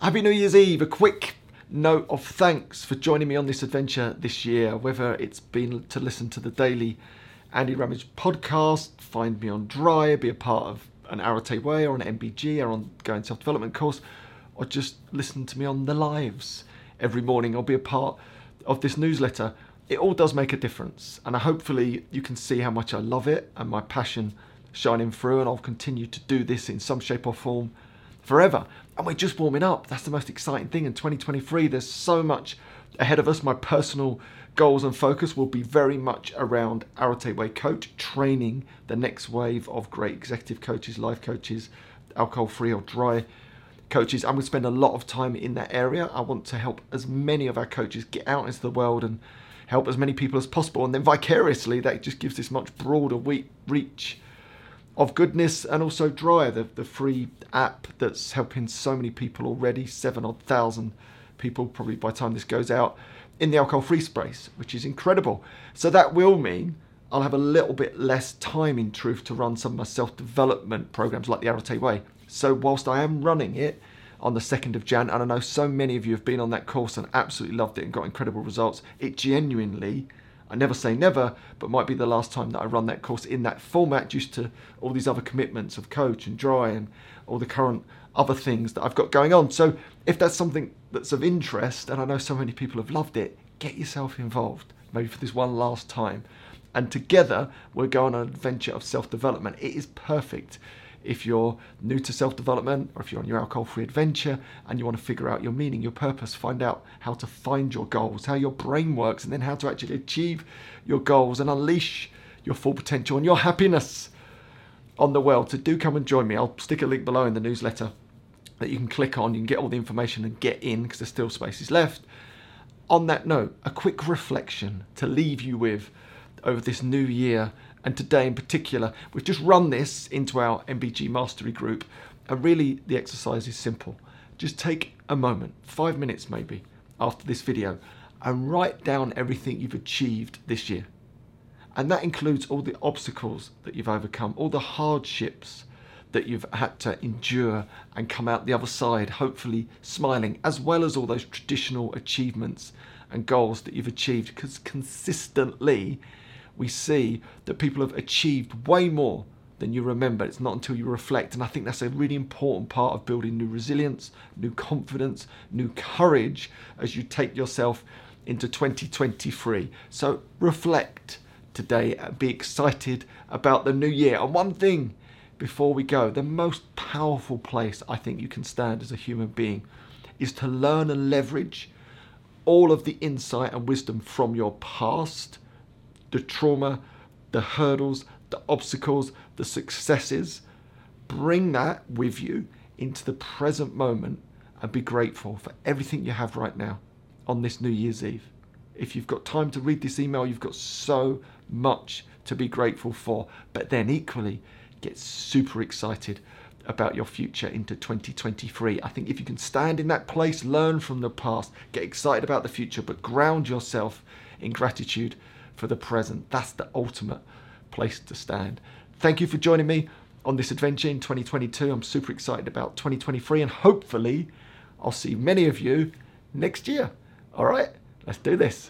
Happy New Year's Eve. A quick note of thanks for joining me on this adventure this year, whether it's been to listen to the daily Andy Ramage podcast, find me on Dry, be a part of an Arete Way or an MBG or on Going Self Development course, or just listen to me on the lives every morning or be a part of this newsletter. It all does make a difference, and hopefully you can see how much I love it and my passion shining through, and I'll continue to do this in some shape or form forever. And we're just warming up. That's the most exciting thing in 2023. There's so much ahead of us. My personal goals and focus will be very much around Arete Way Coach, training the next wave of great executive coaches, life coaches, alcohol free or dry coaches. I'm going to spend a lot of time in that area. I want to help as many of our coaches get out into the world and help as many people as possible. And then vicariously, that just gives this much broader reach of goodness and also Dry, the, the free app that's helping so many people already, seven odd thousand people probably by the time this goes out in the alcohol free space, which is incredible. So that will mean I'll have a little bit less time in truth to run some of my self development programs like the Arete Way. So whilst I am running it on the 2nd of Jan, and I know so many of you have been on that course and absolutely loved it and got incredible results, it genuinely I never say never, but might be the last time that I run that course in that format due to all these other commitments of coach and dry and all the current other things that I've got going on. So if that's something that's of interest, and I know so many people have loved it, get yourself involved, maybe for this one last time. And together we'll go on an adventure of self development. It is perfect if you're new to self development or if you're on your alcohol free adventure and you want to figure out your meaning, your purpose, find out how to find your goals, how your brain works, and then how to actually achieve your goals and unleash your full potential and your happiness on the world. So do come and join me. I'll stick a link below in the newsletter that you can click on. You can get all the information and get in because there's still spaces left. On that note, a quick reflection to leave you with over this new year and today in particular. We've just run this into our MBG Mastery group, and really the exercise is simple. Just take a moment, five minutes maybe, after this video, and write down everything you've achieved this year. And that includes all the obstacles that you've overcome, all the hardships that you've had to endure and come out the other side, hopefully smiling, as well as all those traditional achievements and goals that you've achieved. Because consistently, we see that people have achieved way more than you remember. It's not until you reflect. And I think that's a really important part of building new resilience, new confidence, new courage as you take yourself into 2023. So reflect today and be excited about the new year. And one thing before we go the most powerful place I think you can stand as a human being is to learn and leverage all of the insight and wisdom from your past the trauma, the hurdles, the obstacles, the successes. Bring that with you into the present moment and be grateful for everything you have right now on this New Year's Eve. If you've got time to read this email, you've got so much to be grateful for. But then equally, get super excited about your future into 2023. I think if you can stand in that place, learn from the past, get excited about the future, but ground yourself in gratitude for the present. That's the ultimate place to stand. Thank you for joining me on this adventure in 2022. I'm super excited about 2023 and hopefully I'll see many of you next year. All right, let's do this.